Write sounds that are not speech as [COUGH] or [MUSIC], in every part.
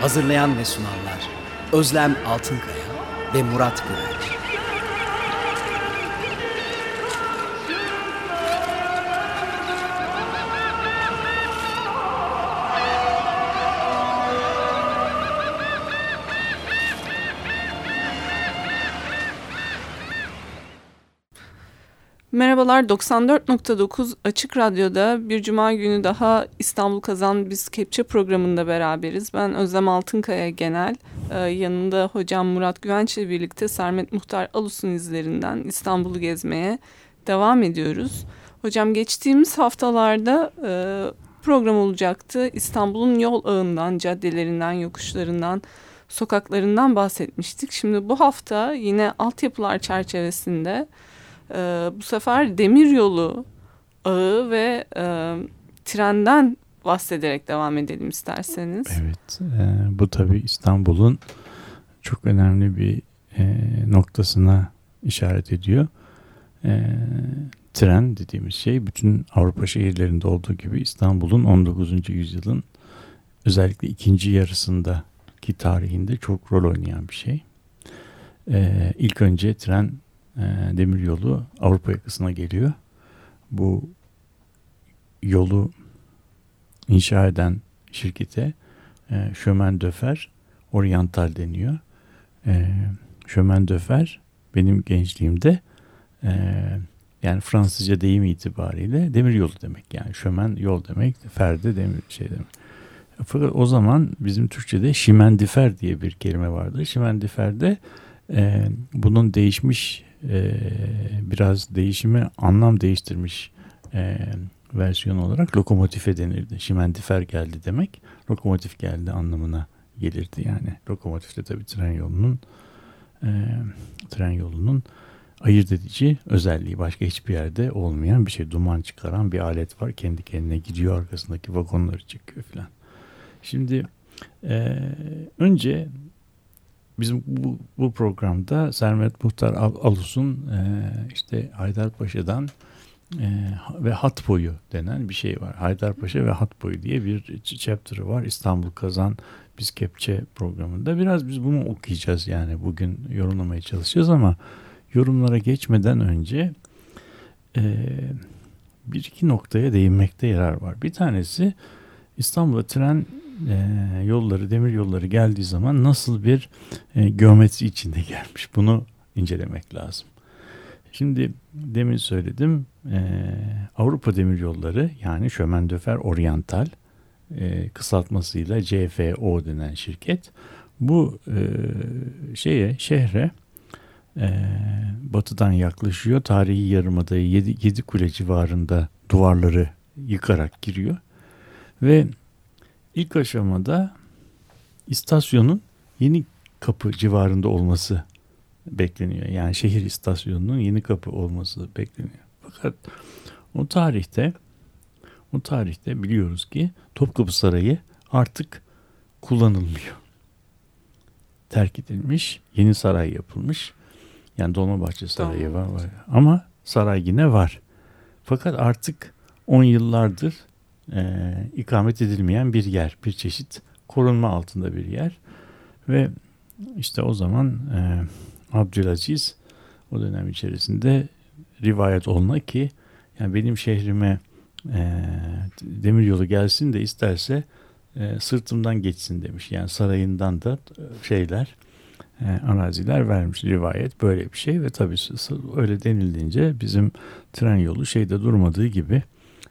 Hazırlayan ve sunanlar Özlem Altınkaya ve Murat Güvenç. Merhabalar 94.9 Açık Radyo'da bir cuma günü daha İstanbul Kazan Biz Kepçe programında beraberiz. Ben Özlem Altınkaya Genel, ee, yanında hocam Murat Güvenç ile birlikte Sermet Muhtar Alus'un izlerinden İstanbul'u gezmeye devam ediyoruz. Hocam geçtiğimiz haftalarda e, program olacaktı. İstanbul'un yol ağından, caddelerinden, yokuşlarından, sokaklarından bahsetmiştik. Şimdi bu hafta yine altyapılar çerçevesinde... Ee, bu sefer demiryolu ağı ve e, trenden bahsederek devam edelim isterseniz. Evet, e, bu tabii İstanbul'un çok önemli bir e, noktasına işaret ediyor. E, tren dediğimiz şey bütün Avrupa şehirlerinde olduğu gibi İstanbul'un 19. yüzyılın özellikle ikinci yarısındaki tarihinde çok rol oynayan bir şey. E, ilk önce tren e, demiryolu Avrupa yakasına geliyor. Bu yolu inşa eden şirkete e, Chemin de Fer Oriental deniyor. E, Chemin de Fer benim gençliğimde e, yani Fransızca deyim itibariyle demir yolu demek. Yani Chemin yol demek, fer de demir şey demek. Fakat o zaman bizim Türkçe'de şimendifer diye bir kelime vardı. Şimendifer de e, bunun değişmiş e, biraz değişimi anlam değiştirmiş e, versiyon olarak lokomotife denirdi. Şimendifer geldi demek lokomotif geldi anlamına gelirdi yani. Lokomotif de tabii tren yolunun e, tren yolunun ayırt edici özelliği başka hiçbir yerde olmayan bir şey. Duman çıkaran bir alet var. Kendi kendine gidiyor arkasındaki vagonları çekiyor falan. Şimdi e, önce bizim bu, bu programda Sermet Muhtar Alus'un e, işte Haydarpaşa'dan e, ve hat boyu denen bir şey var. Haydarpaşa ve hat boyu diye bir chapter'ı var. İstanbul Kazan Biz Kepçe programında. Biraz biz bunu okuyacağız yani bugün yorumlamaya çalışacağız ama yorumlara geçmeden önce e, bir iki noktaya değinmekte yarar var. Bir tanesi İstanbul'a tren e, yolları, demir yolları geldiği zaman nasıl bir e, geometri içinde gelmiş bunu incelemek lazım. Şimdi demin söyledim e, Avrupa demir yolları yani Chemin de Fer Oriental e, kısaltmasıyla CFO denen şirket bu e, şeye şehre e, batıdan yaklaşıyor. Tarihi Yarımada'yı yedi, yedi kule civarında duvarları yıkarak giriyor ve İlk aşamada istasyonun yeni kapı civarında olması bekleniyor. Yani şehir istasyonunun yeni kapı olması bekleniyor. Fakat o tarihte o tarihte biliyoruz ki Topkapı Sarayı artık kullanılmıyor. Terk edilmiş, yeni saray yapılmış. Yani Dolmabahçe Sarayı var, var. Ama saray yine var. Fakat artık 10 yıllardır e, ikamet edilmeyen bir yer, bir çeşit korunma altında bir yer ve işte o zaman e, Abdülaziz o dönem içerisinde rivayet oluna ki yani benim şehrime e, demir yolu gelsin de isterse e, sırtımdan geçsin demiş. Yani sarayından da şeyler e, araziler vermiş rivayet böyle bir şey ve tabii öyle denildiğince bizim tren yolu şeyde durmadığı gibi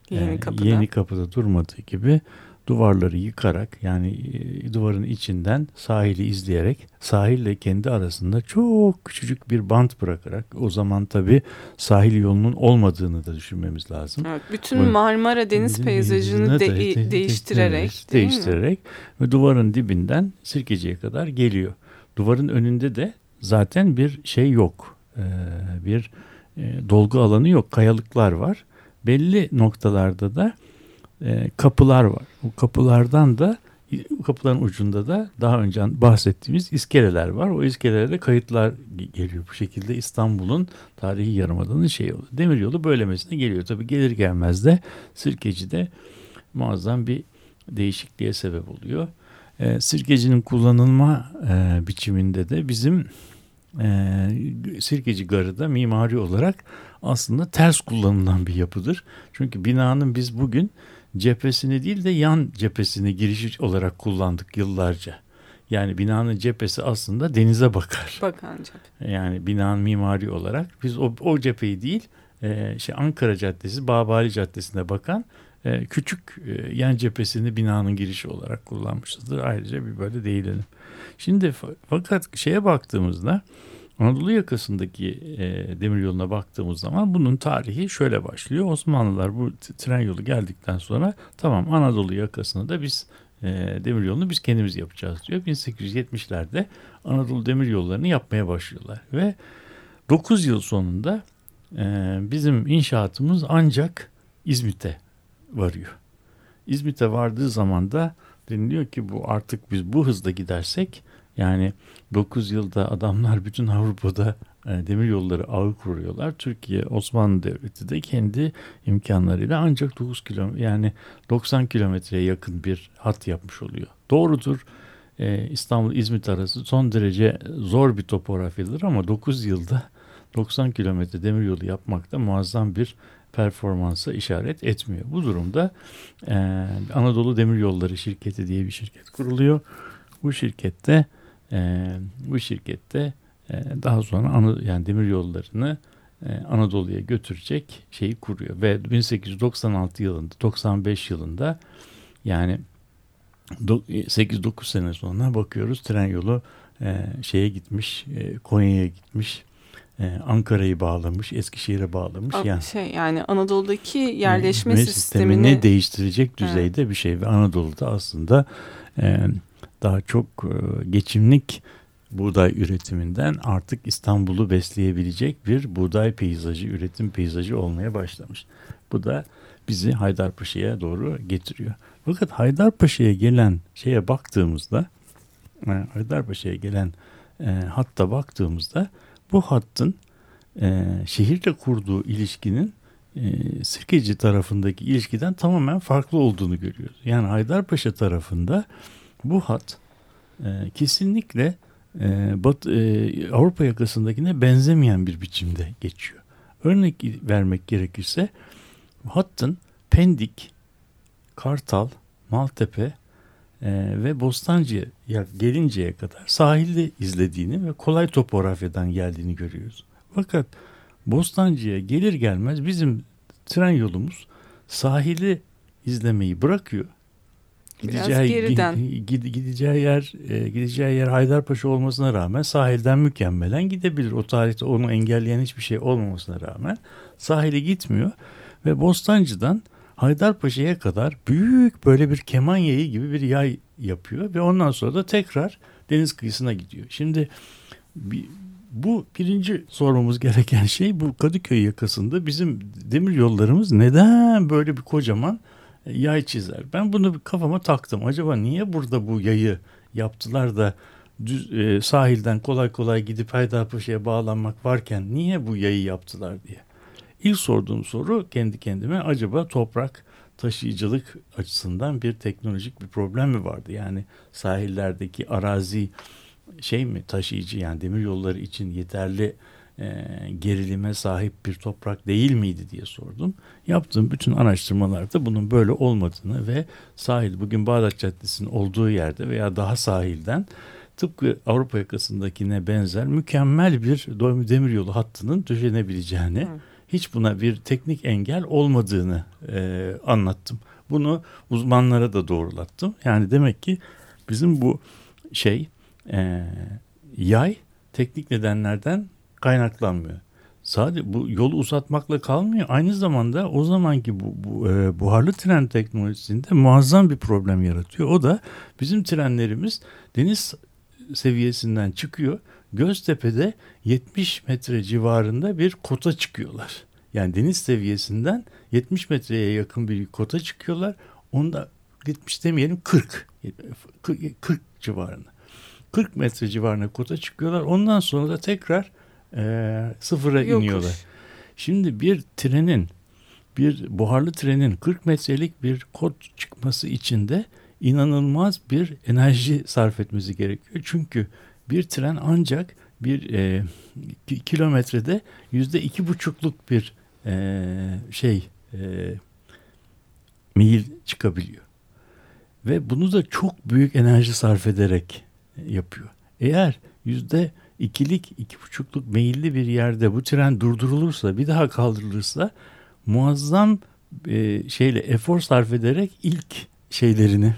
Yeni kapıda. Yeni kapıda durmadığı gibi duvarları yıkarak yani e, duvarın içinden sahili izleyerek sahille kendi arasında çok küçücük bir bant bırakarak o zaman tabi sahil yolunun olmadığını da düşünmemiz lazım. Evet, bütün Marmara Deniz peyzajını de, de, değiştirerek değiştirerek ve duvarın dibinden Sirkeci'ye kadar geliyor. Duvarın önünde de zaten bir şey yok. Ee, bir e, dolgu alanı yok. Kayalıklar var. Belli noktalarda da e, kapılar var. Bu kapılardan da kapıların ucunda da daha önce bahsettiğimiz iskeleler var. O iskelelerde kayıtlar geliyor. Bu şekilde İstanbul'un tarihi yarımadanın şey oldu. Demiryolu böylemesine geliyor. Tabi gelir gelmez de Sirkeci'de muazzam bir değişikliğe sebep oluyor. E, sirkecinin kullanılma e, biçiminde de bizim e, Sirkeci Garı da mimari olarak aslında ters kullanılan bir yapıdır. Çünkü binanın biz bugün cephesini değil de yan cephesini giriş olarak kullandık yıllarca. Yani binanın cephesi aslında denize bakar. Bakan cephe. Yani binanın mimari olarak biz o, o cepheyi değil e, şey Ankara Caddesi, Babali Caddesi'ne bakan e, küçük e, yan cephesini binanın girişi olarak kullanmışızdır. Ayrıca bir böyle değinelim. Şimdi fakat şeye baktığımızda Anadolu yakasındaki e, demir yoluna baktığımız zaman bunun tarihi şöyle başlıyor. Osmanlılar bu tren yolu geldikten sonra tamam Anadolu yakasını da biz e, demir yolunu biz kendimiz yapacağız diyor. 1870'lerde Anadolu demir yollarını yapmaya başlıyorlar ve 9 yıl sonunda e, bizim inşaatımız ancak İzmit'e varıyor. İzmit'e vardığı zaman da deniliyor ki bu artık biz bu hızda gidersek yani 9 yılda adamlar bütün Avrupa'da e, demir yolları ağı kuruyorlar. Türkiye Osmanlı Devleti de kendi imkanlarıyla ancak 9 kilometre yani 90 kilometreye yakın bir hat yapmış oluyor. Doğrudur. E, İstanbul İzmit arası son derece zor bir topografyadır ama 9 yılda 90 kilometre demir yolu yapmak da muazzam bir performansa işaret etmiyor. Bu durumda e, Anadolu Demir Yolları şirketi diye bir şirket kuruluyor. Bu şirkette e, bu şirkette e, daha sonra ana, yani demir yollarını e, Anadolu'ya götürecek şeyi kuruyor ve 1896 yılında 95 yılında yani 8-9 sene sonra bakıyoruz tren yolu e, şeye gitmiş e, Konya'ya gitmiş e, Ankara'yı bağlamış, Eskişehir'e bağlamış. Yani şey yani Anadolu'daki yerleşme sistemini, sistemini değiştirecek düzeyde evet. bir şey ve Anadolu'da aslında e, daha çok e, geçimlik buğday üretiminden artık İstanbul'u besleyebilecek bir buğday peyzajı, üretim peyzajı olmaya başlamış. Bu da bizi Haydarpaşa'ya doğru getiriyor. Fakat Haydarpaşa'ya gelen şeye baktığımızda, e, Haydarpaşa'ya gelen e, hatta baktığımızda bu hattın e, şehirle kurduğu ilişkinin e, Sirkeci tarafındaki ilişkiden tamamen farklı olduğunu görüyoruz. Yani Haydarpaşa tarafında bu hat e, kesinlikle e, Bat, e, Avrupa yakasındakine benzemeyen bir biçimde geçiyor. Örnek vermek gerekirse hattın Pendik, Kartal, Maltepe e, ve Bostancı'ya gelinceye kadar sahilde izlediğini ve kolay topografyadan geldiğini görüyoruz. Fakat Bostancı'ya gelir gelmez bizim tren yolumuz sahili izlemeyi bırakıyor gideceği, geriden. [LAUGHS] Gideceği yer e, gideceği yer Haydarpaşa olmasına rağmen sahilden mükemmelen gidebilir. O tarihte onu engelleyen hiçbir şey olmamasına rağmen sahile gitmiyor ve Bostancı'dan Haydarpaşa'ya kadar büyük böyle bir keman yayı gibi bir yay yapıyor ve ondan sonra da tekrar deniz kıyısına gidiyor. Şimdi bu birinci sormamız gereken şey bu Kadıköy yakasında bizim demir yollarımız neden böyle bir kocaman yay çizer. Ben bunu kafama taktım. Acaba niye burada bu yayı yaptılar da düz, e, sahilden kolay kolay gidip Haydarpaşa'ya bağlanmak varken niye bu yayı yaptılar diye. İlk sorduğum soru kendi kendime acaba toprak taşıyıcılık açısından bir teknolojik bir problem mi vardı? Yani sahillerdeki arazi şey mi taşıyıcı yani demir yolları için yeterli e, gerilime sahip bir toprak değil miydi diye sordum. Yaptığım bütün araştırmalarda bunun böyle olmadığını ve sahil bugün Bağdat Caddesi'nin olduğu yerde veya daha sahilden tıpkı Avrupa yakasındakine benzer mükemmel bir demiryolu hattının döşenebileceğini, Hı. hiç buna bir teknik engel olmadığını e, anlattım. Bunu uzmanlara da doğrulattım. Yani demek ki bizim bu şey e, yay teknik nedenlerden kaynaklanmıyor. Sadece bu yolu uzatmakla kalmıyor. Aynı zamanda o zamanki bu, bu e, buharlı tren teknolojisinde muazzam bir problem yaratıyor. O da bizim trenlerimiz deniz seviyesinden çıkıyor. Göztepe'de 70 metre civarında bir kota çıkıyorlar. Yani deniz seviyesinden 70 metreye yakın bir kota çıkıyorlar. Onda 70 demeyelim 40. 40, 40 civarında. 40 metre civarına kota çıkıyorlar. Ondan sonra da tekrar e, sıfıra Yokuş. iniyorlar. Şimdi bir trenin bir buharlı trenin 40 metrelik bir kod çıkması için de inanılmaz bir enerji sarf etmesi gerekiyor. Çünkü bir tren ancak bir e, ki- kilometrede yüzde iki buçukluk bir e, şey e, meyil çıkabiliyor. Ve bunu da çok büyük enerji sarf ederek yapıyor. Eğer yüzde ikilik, iki buçukluk meyilli bir yerde bu tren durdurulursa, bir daha kaldırılırsa muazzam e, şeyle efor sarf ederek ilk şeylerini,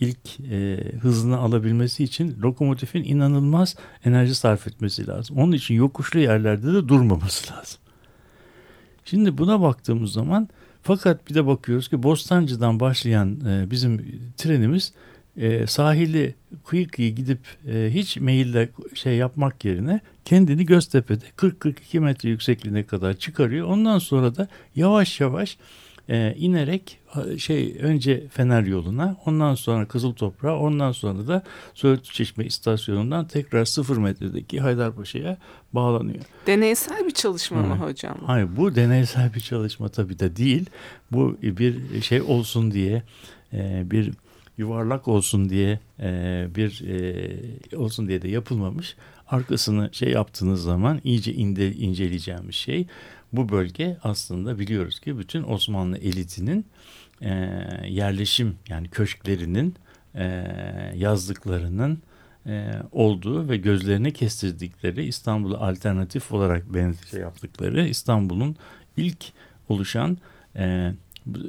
ilk e, hızını alabilmesi için lokomotifin inanılmaz enerji sarf etmesi lazım. Onun için yokuşlu yerlerde de durmaması lazım. Şimdi buna baktığımız zaman fakat bir de bakıyoruz ki Bostancı'dan başlayan e, bizim trenimiz e, sahili kıyı kıyı gidip e, hiç meyille şey yapmak yerine kendini Göztepe'de 40-42 metre yüksekliğine kadar çıkarıyor. Ondan sonra da yavaş yavaş e, inerek şey önce Fener yoluna ondan sonra Kızıl Toprağa ondan sonra da Söğütlü Çeşme istasyonundan tekrar 0 metredeki Haydarpaşa'ya bağlanıyor. Deneysel bir çalışma mı Evet. hocam? Hayır bu deneysel bir çalışma tabii de değil. Bu bir şey olsun diye e, bir yuvarlak olsun diye e, bir e, olsun diye de yapılmamış. Arkasını şey yaptığınız zaman iyice inde, inceleyeceğimiz şey bu bölge aslında biliyoruz ki bütün Osmanlı elitinin e, yerleşim yani köşklerinin e, yazlıklarının e, olduğu ve gözlerine kestirdikleri İstanbul'a alternatif olarak ben şey yaptıkları İstanbul'un ilk oluşan e,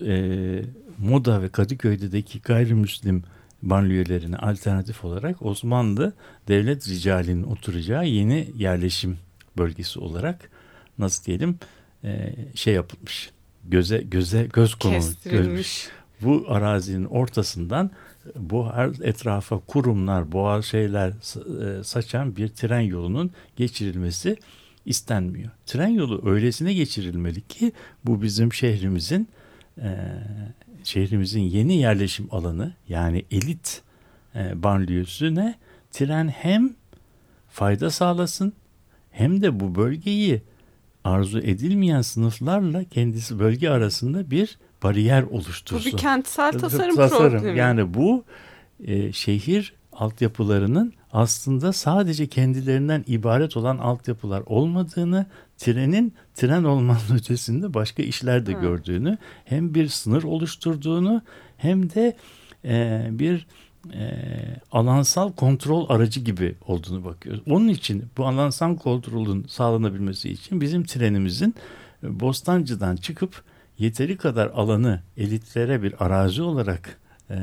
e, Moda ve Kadıköy'deki gayrimüslim banliyölerine alternatif olarak Osmanlı devlet ricalinin oturacağı yeni yerleşim bölgesi olarak nasıl diyelim e, şey yapılmış. Göze göze göz konulmuş. Bu arazinin ortasından bu her etrafa kurumlar, boğa şeyler sa- saçan bir tren yolunun geçirilmesi istenmiyor. Tren yolu öylesine geçirilmeli ki bu bizim şehrimizin e, şehrimizin yeni yerleşim alanı yani elit e, banliyösüne tren hem fayda sağlasın hem de bu bölgeyi arzu edilmeyen sınıflarla kendisi bölge arasında bir bariyer Bu oluştursun. bir kentsel tasarım, Tasarım. problemi. Yani bu e, şehir altyapılarının aslında sadece kendilerinden ibaret olan altyapılar olmadığını, trenin tren olmanın [LAUGHS] ötesinde başka işler de Hı. gördüğünü, hem bir sınır oluşturduğunu hem de e, bir e, alansal kontrol aracı gibi olduğunu bakıyoruz. Onun için bu alansal kontrolün sağlanabilmesi için bizim trenimizin e, Bostancı'dan çıkıp yeteri kadar alanı elitlere bir arazi olarak e,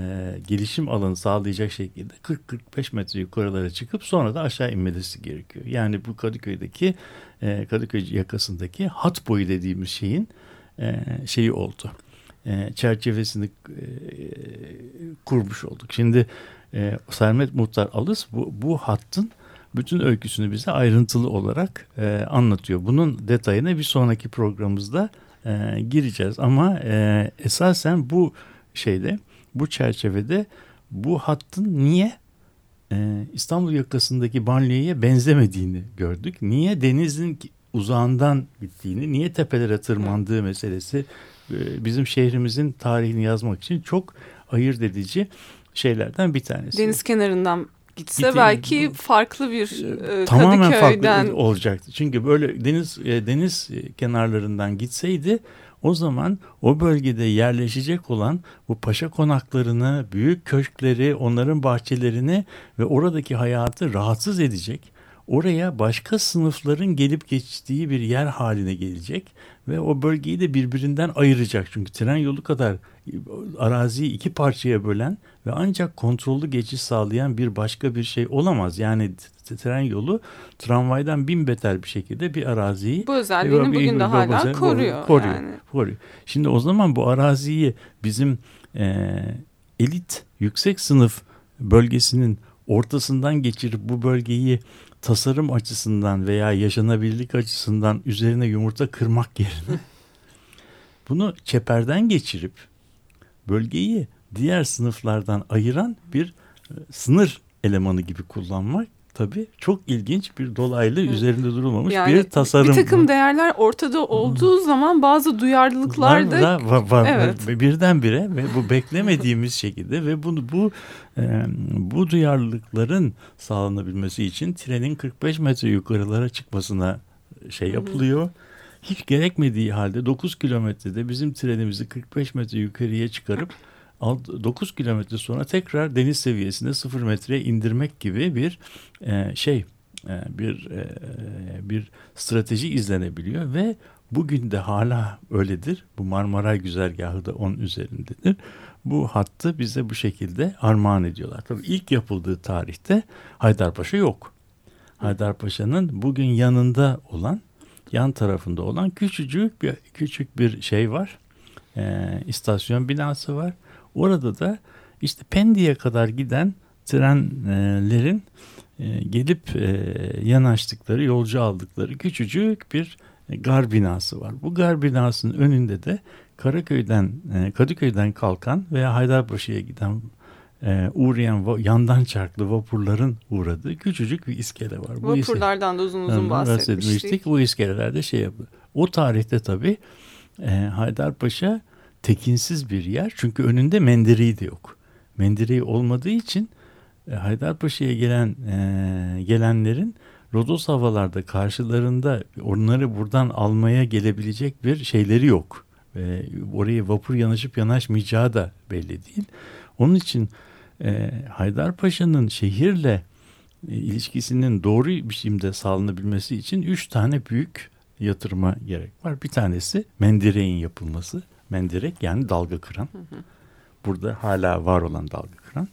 gelişim alanı sağlayacak şekilde 40-45 metre yukarılara çıkıp sonra da aşağı inmesi gerekiyor. Yani bu Kadıköy'deki e, Kadıköy yakasındaki hat boyu dediğimiz şeyin e, şeyi oldu. E, çerçevesini e, kurmuş olduk. Şimdi e, Sermet Muhtar Alız bu, bu hattın bütün öyküsünü bize ayrıntılı olarak e, anlatıyor. Bunun detayına bir sonraki programımızda e, gireceğiz. Ama e, esasen bu şeyde, bu çerçevede bu hattın niye e, İstanbul yakasındaki banliyöye benzemediğini gördük. Niye denizin uzağından gittiğini, niye tepelere tırmandığı meselesi e, bizim şehrimizin tarihini yazmak için çok ayırt edici şeylerden bir tanesi. Deniz kenarından gitse Gitti- belki farklı bir e, tamamen Kadıköy'den farklı olacaktı. Çünkü böyle deniz e, deniz kenarlarından gitseydi o zaman o bölgede yerleşecek olan bu paşa konaklarını, büyük köşkleri, onların bahçelerini ve oradaki hayatı rahatsız edecek. Oraya başka sınıfların gelip geçtiği bir yer haline gelecek ve o bölgeyi de birbirinden ayıracak. Çünkü tren yolu kadar araziyi iki parçaya bölen ve ancak kontrollü geçiş sağlayan bir başka bir şey olamaz. Yani tren yolu tramvaydan bin beter bir şekilde bir araziyi bu özelliğini bugün de hala koruyor. Koruyor, yani. koruyor. Şimdi o zaman bu araziyi bizim e, elit yüksek sınıf bölgesinin ortasından geçirip bu bölgeyi tasarım açısından veya yaşanabilirlik açısından üzerine yumurta kırmak yerine [LAUGHS] bunu çeperden geçirip bölgeyi diğer sınıflardan ayıran bir e, sınır elemanı gibi kullanmak tabii çok ilginç bir dolaylı evet. üzerinde durulmamış yani bir tasarım. Bir takım değerler ortada olduğu zaman bazı duyarlılıklar da var, var, evet. birdenbire ve bu beklemediğimiz [LAUGHS] şekilde ve bunu bu e, bu duyarlılıkların sağlanabilmesi için trenin 45 metre yukarılara çıkmasına şey yapılıyor. Hiç gerekmediği halde 9 kilometrede bizim trenimizi 45 metre yukarıya çıkarıp 9 kilometre sonra tekrar deniz seviyesinde 0 metreye indirmek gibi bir e, şey e, bir e, bir strateji izlenebiliyor ve bugün de hala öyledir. Bu Marmaray güzergahı da onun üzerindedir. Bu hattı bize bu şekilde armağan ediyorlar. Tabii ilk yapıldığı tarihte Haydarpaşa yok. Haydarpaşa'nın bugün yanında olan, yan tarafında olan küçücük bir küçük bir şey var. E, istasyon binası var. Orada da işte Pendik'e kadar giden trenlerin e, gelip e, yanaştıkları, yolcu aldıkları küçücük bir gar binası var. Bu gar binasının önünde de Karaköy'den, e, Kadıköy'den kalkan veya Haydarpaşa'ya giden uğrayan yandan çarklı vapurların uğradığı küçücük bir iskele var. Bu Vapurlardan da uzun uzun bahsetmiştik. Bu iskelelerde şey yapıyor. O tarihte tabii Haydarpaşa tekinsiz bir yer. Çünkü önünde mendiri de yok. Mendiri olmadığı için e, Haydarpaşa'ya gelen e, gelenlerin Rodos havalarda karşılarında onları buradan almaya gelebilecek bir şeyleri yok. E, oraya vapur yanaşıp yanaşmayacağı da belli değil. Onun için e, Haydarpaşa'nın şehirle e, ilişkisinin doğru biçimde sağlanabilmesi için üç tane büyük yatırıma gerek var. Bir tanesi mendireğin yapılması mendirek yani dalga kıran. Hı hı. Burada hala var olan dalga kıran.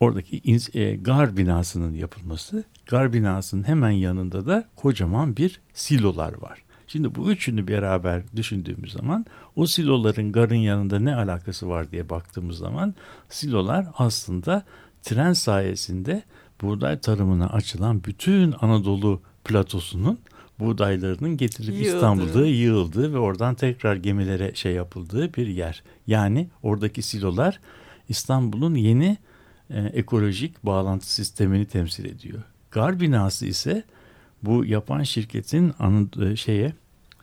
Oradaki e, gar binasının yapılması. Gar binasının hemen yanında da kocaman bir silolar var. Şimdi bu üçünü beraber düşündüğümüz zaman o siloların garın yanında ne alakası var diye baktığımız zaman silolar aslında tren sayesinde buğday tarımına açılan bütün Anadolu platosunun buğdaylarının getirilip Yığıldı. İstanbul'da yığıldığı ve oradan tekrar gemilere şey yapıldığı bir yer. Yani oradaki silolar İstanbul'un yeni e, ekolojik bağlantı sistemini temsil ediyor. Gar binası ise bu yapan şirketin anı, e, şeye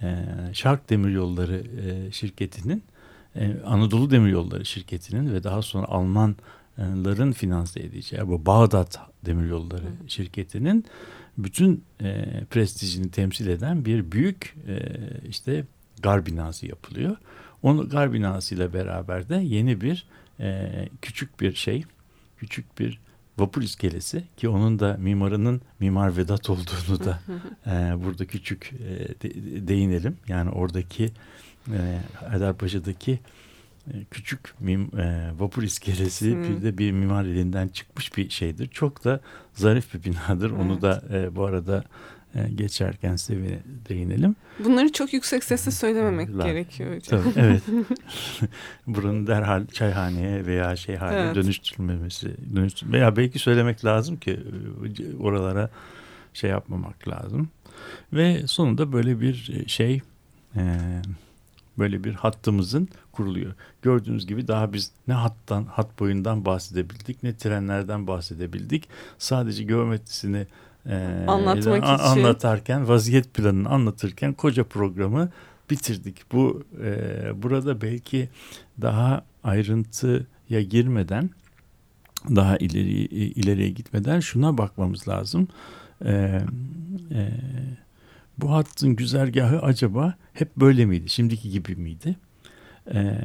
e, Şark Demiryolları e, şirketinin e, Anadolu Demiryolları şirketinin ve daha sonra Almanların finanse edeceği bu Bağdat Demiryolları Hı. şirketinin bütün e, prestijini temsil eden bir büyük e, işte gar binası yapılıyor. Onu gar binası ile beraber de yeni bir e, küçük bir şey, küçük bir vapur iskelesi ki onun da mimarının Mimar Vedat olduğunu da [LAUGHS] e, burada küçük e, de, değinelim. Yani oradaki e, Haydarpaşa'daki e, küçük mim, e, vapur iskelesi hmm. bir de bir mimar elinden çıkmış bir şeydir. Çok da zarif bir binadır. Evet. Onu da e, bu arada e, geçerken size değinelim. Bunları çok yüksek sesle söylememek La, gerekiyor hocam. Tabii, evet. [LAUGHS] Buranın derhal çayhaneye veya şey haline evet. dönüştürülmemesi dönüştür veya belki söylemek lazım ki e, oralara şey yapmamak lazım. Ve sonunda böyle bir şey e, böyle bir hattımızın kuruluyor. Gördüğünüz gibi daha biz ne hattan, hat boyundan bahsedebildik ne trenlerden bahsedebildik. Sadece geometrisini e, Anlatmak an, için. anlatarken, vaziyet planını anlatırken koca programı bitirdik. Bu e, burada belki daha ayrıntıya girmeden, daha ileri ileriye gitmeden şuna bakmamız lazım. E, e, bu hattın güzergahı acaba hep böyle miydi? Şimdiki gibi miydi? Ee,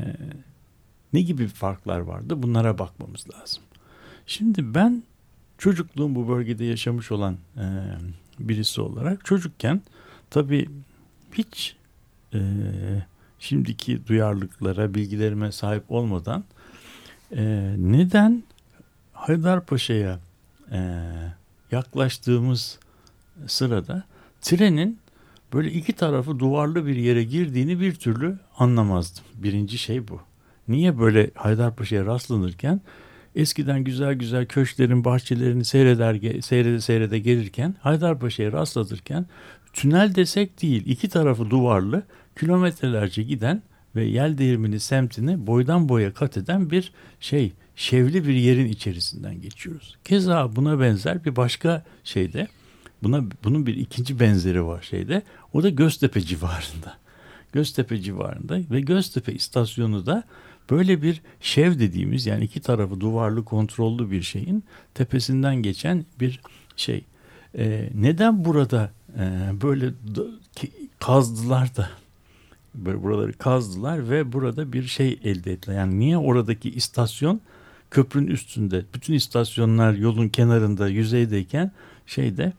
ne gibi farklar vardı? Bunlara bakmamız lazım. Şimdi ben çocukluğum bu bölgede yaşamış olan e, birisi olarak çocukken tabii hiç e, şimdiki duyarlılıklara, bilgilerime sahip olmadan e, neden Haydarpaşa'ya e, yaklaştığımız sırada trenin böyle iki tarafı duvarlı bir yere girdiğini bir türlü anlamazdım. Birinci şey bu. Niye böyle Haydarpaşa'ya rastlanırken eskiden güzel güzel köşklerin bahçelerini seyreder seyrede seyrede gelirken Haydarpaşa'ya rastlatırken tünel desek değil iki tarafı duvarlı kilometrelerce giden ve yel değirmeni semtini boydan boya kat eden bir şey şevli bir yerin içerisinden geçiyoruz. Keza buna benzer bir başka şeyde buna bunun bir ikinci benzeri var şeyde o da Göztepe civarında. Göztepe civarında ve Göztepe istasyonu da böyle bir şev dediğimiz yani iki tarafı duvarlı kontrollü bir şeyin tepesinden geçen bir şey. Ee, neden burada e, böyle kazdılar da böyle buraları kazdılar ve burada bir şey elde ettiler. Yani niye oradaki istasyon köprünün üstünde bütün istasyonlar yolun kenarında yüzeydeyken şeyde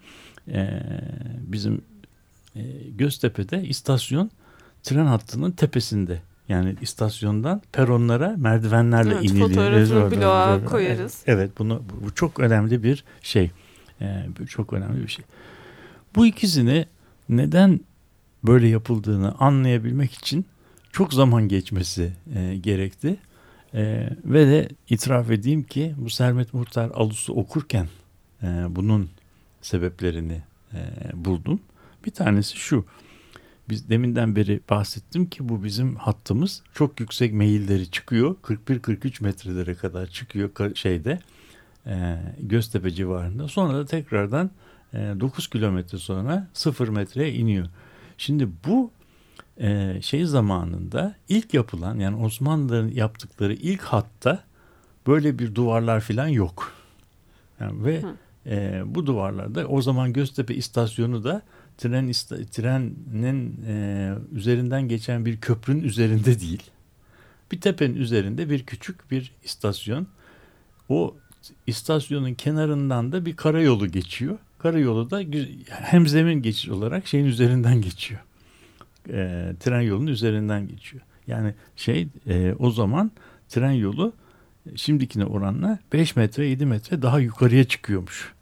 e, bizim e, Göztepe'de istasyon tren hattının tepesinde. Yani istasyondan peronlara merdivenlerle evet, iniliyor. Fotoğrafını bloğa koyarız. Evet bunu bu çok önemli bir şey. Ee, çok önemli bir şey. Bu ikisini neden böyle yapıldığını anlayabilmek için çok zaman geçmesi e, gerekti. E, ve de itiraf edeyim ki bu Sermet Muhtar Alus'u okurken e, bunun sebeplerini e, buldum. Bir tanesi şu. Biz deminden beri bahsettim ki bu bizim hattımız çok yüksek meyilleri çıkıyor. 41-43 metrelere kadar çıkıyor şeyde e, Göztepe civarında. Sonra da tekrardan e, 9 kilometre sonra 0 metreye iniyor. Şimdi bu e, şey zamanında ilk yapılan yani Osmanlıların yaptıkları ilk hatta böyle bir duvarlar falan yok. Yani ve e, bu duvarlarda o zaman Göztepe istasyonu da tren trenin e, üzerinden geçen bir köprünün üzerinde değil. Bir tepenin üzerinde bir küçük bir istasyon. O istasyonun kenarından da bir karayolu geçiyor. Karayolu da hem zemin geçiş olarak şeyin üzerinden geçiyor. E, tren yolunun üzerinden geçiyor. Yani şey e, o zaman tren yolu şimdikine oranla 5 metre 7 metre daha yukarıya çıkıyormuş.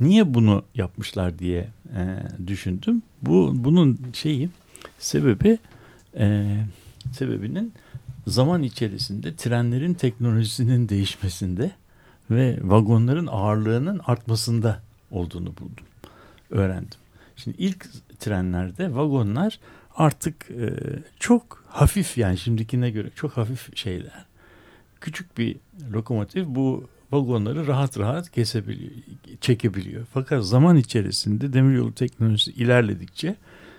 Niye bunu yapmışlar diye e, düşündüm. Bu bunun şeyi sebebi e, sebebinin zaman içerisinde trenlerin teknolojisinin değişmesinde ve vagonların ağırlığının artmasında olduğunu buldum. Öğrendim. Şimdi ilk trenlerde vagonlar artık e, çok hafif yani şimdikine göre çok hafif şeyler. Küçük bir lokomotif bu vagonları rahat rahat kesebiliyor, çekebiliyor. Fakat zaman içerisinde demiryolu teknolojisi ilerledikçe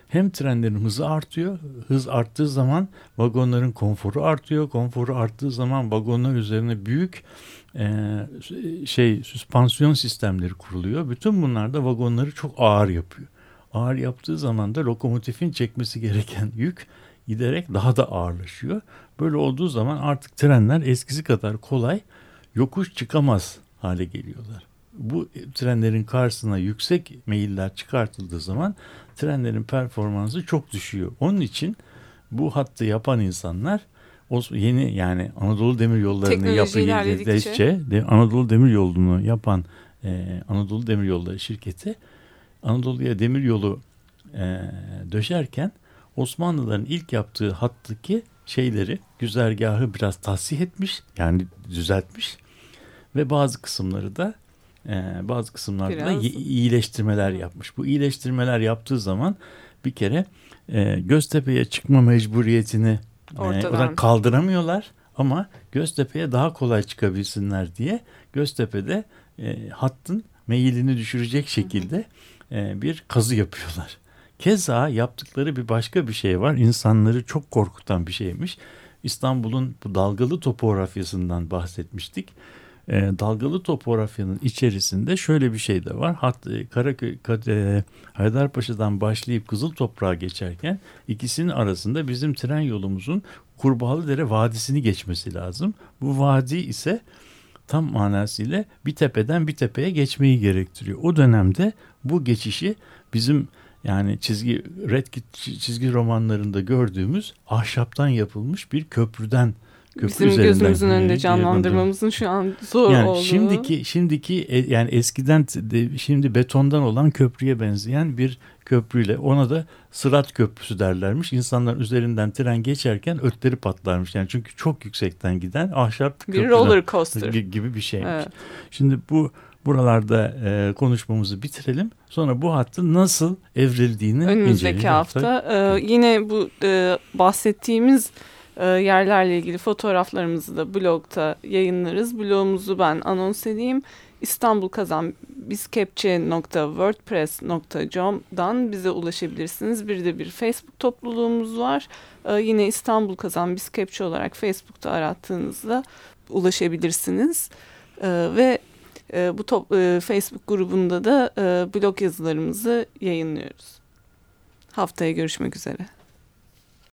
hem trenlerin hızı artıyor. Hız arttığı zaman vagonların konforu artıyor. Konforu arttığı zaman vagonlar üzerine büyük e, şey süspansiyon sistemleri kuruluyor. Bütün bunlar da vagonları çok ağır yapıyor. Ağır yaptığı zaman da lokomotifin çekmesi gereken yük giderek daha da ağırlaşıyor. Böyle olduğu zaman artık trenler eskisi kadar kolay yokuş çıkamaz hale geliyorlar. Bu trenlerin karşısına yüksek meyiller çıkartıldığı zaman trenlerin performansı çok düşüyor. Onun için bu hattı yapan insanlar o yeni yani Anadolu Demir Yolları'nı yapıldığınca Anadolu Demir Yolu'nu yapan e, Anadolu Demir Yolları şirketi Anadolu'ya demir yolu e, döşerken Osmanlıların ilk yaptığı hattaki şeyleri güzergahı biraz tahsih etmiş yani düzeltmiş ve bazı kısımları da e, bazı kısımlarda biraz... da iyileştirmeler yapmış. Bu iyileştirmeler yaptığı zaman bir kere e, Göztepe'ye çıkma mecburiyetini e, Ortadan. kaldıramıyorlar ama Göztepe'ye daha kolay çıkabilsinler diye Göztepe'de e, hattın meyilini düşürecek şekilde e, bir kazı yapıyorlar. Keza yaptıkları bir başka bir şey var. İnsanları çok korkutan bir şeymiş. İstanbul'un bu dalgalı topografyasından bahsetmiştik. E, dalgalı topografyanın içerisinde şöyle bir şey de var. Hat, e, Karaköy, e, Haydarpaşa'dan başlayıp Kızıl Toprağa geçerken ikisinin arasında bizim tren yolumuzun Kurbağalıdere Vadisi'ni geçmesi lazım. Bu vadi ise tam manasıyla bir tepeden bir tepeye geçmeyi gerektiriyor. O dönemde bu geçişi bizim yani çizgi red çizgi romanlarında gördüğümüz ahşaptan yapılmış bir köprüden köprü Bizim gözümüzün önünde canlandırmamızın şu an zor yani olduğu. Şimdiki şimdiki e, yani eskiden de, şimdi betondan olan köprüye benzeyen bir köprüyle ona da Sırat Köprüsü derlermiş. İnsanlar üzerinden tren geçerken ötleri patlarmış. Yani çünkü çok yüksekten giden ahşap bir roller coaster gibi bir şeymiş. Evet. Şimdi bu buralarda e, konuşmamızı bitirelim. Sonra bu hattın nasıl evrildiğini önümüzdeki hafta e, yine bu e, bahsettiğimiz e, yerlerle ilgili fotoğraflarımızı da blogda yayınlarız. Blogumuzu ben anons edeyim. İstanbul Kazan bizkepçe.wordpress.com'dan bize ulaşabilirsiniz. Bir de bir Facebook topluluğumuz var. Ee, yine İstanbul Kazan Bizkepçe olarak Facebook'ta arattığınızda ulaşabilirsiniz. Ee, ve e, bu top, e, Facebook grubunda da e, blog yazılarımızı yayınlıyoruz. Haftaya görüşmek üzere.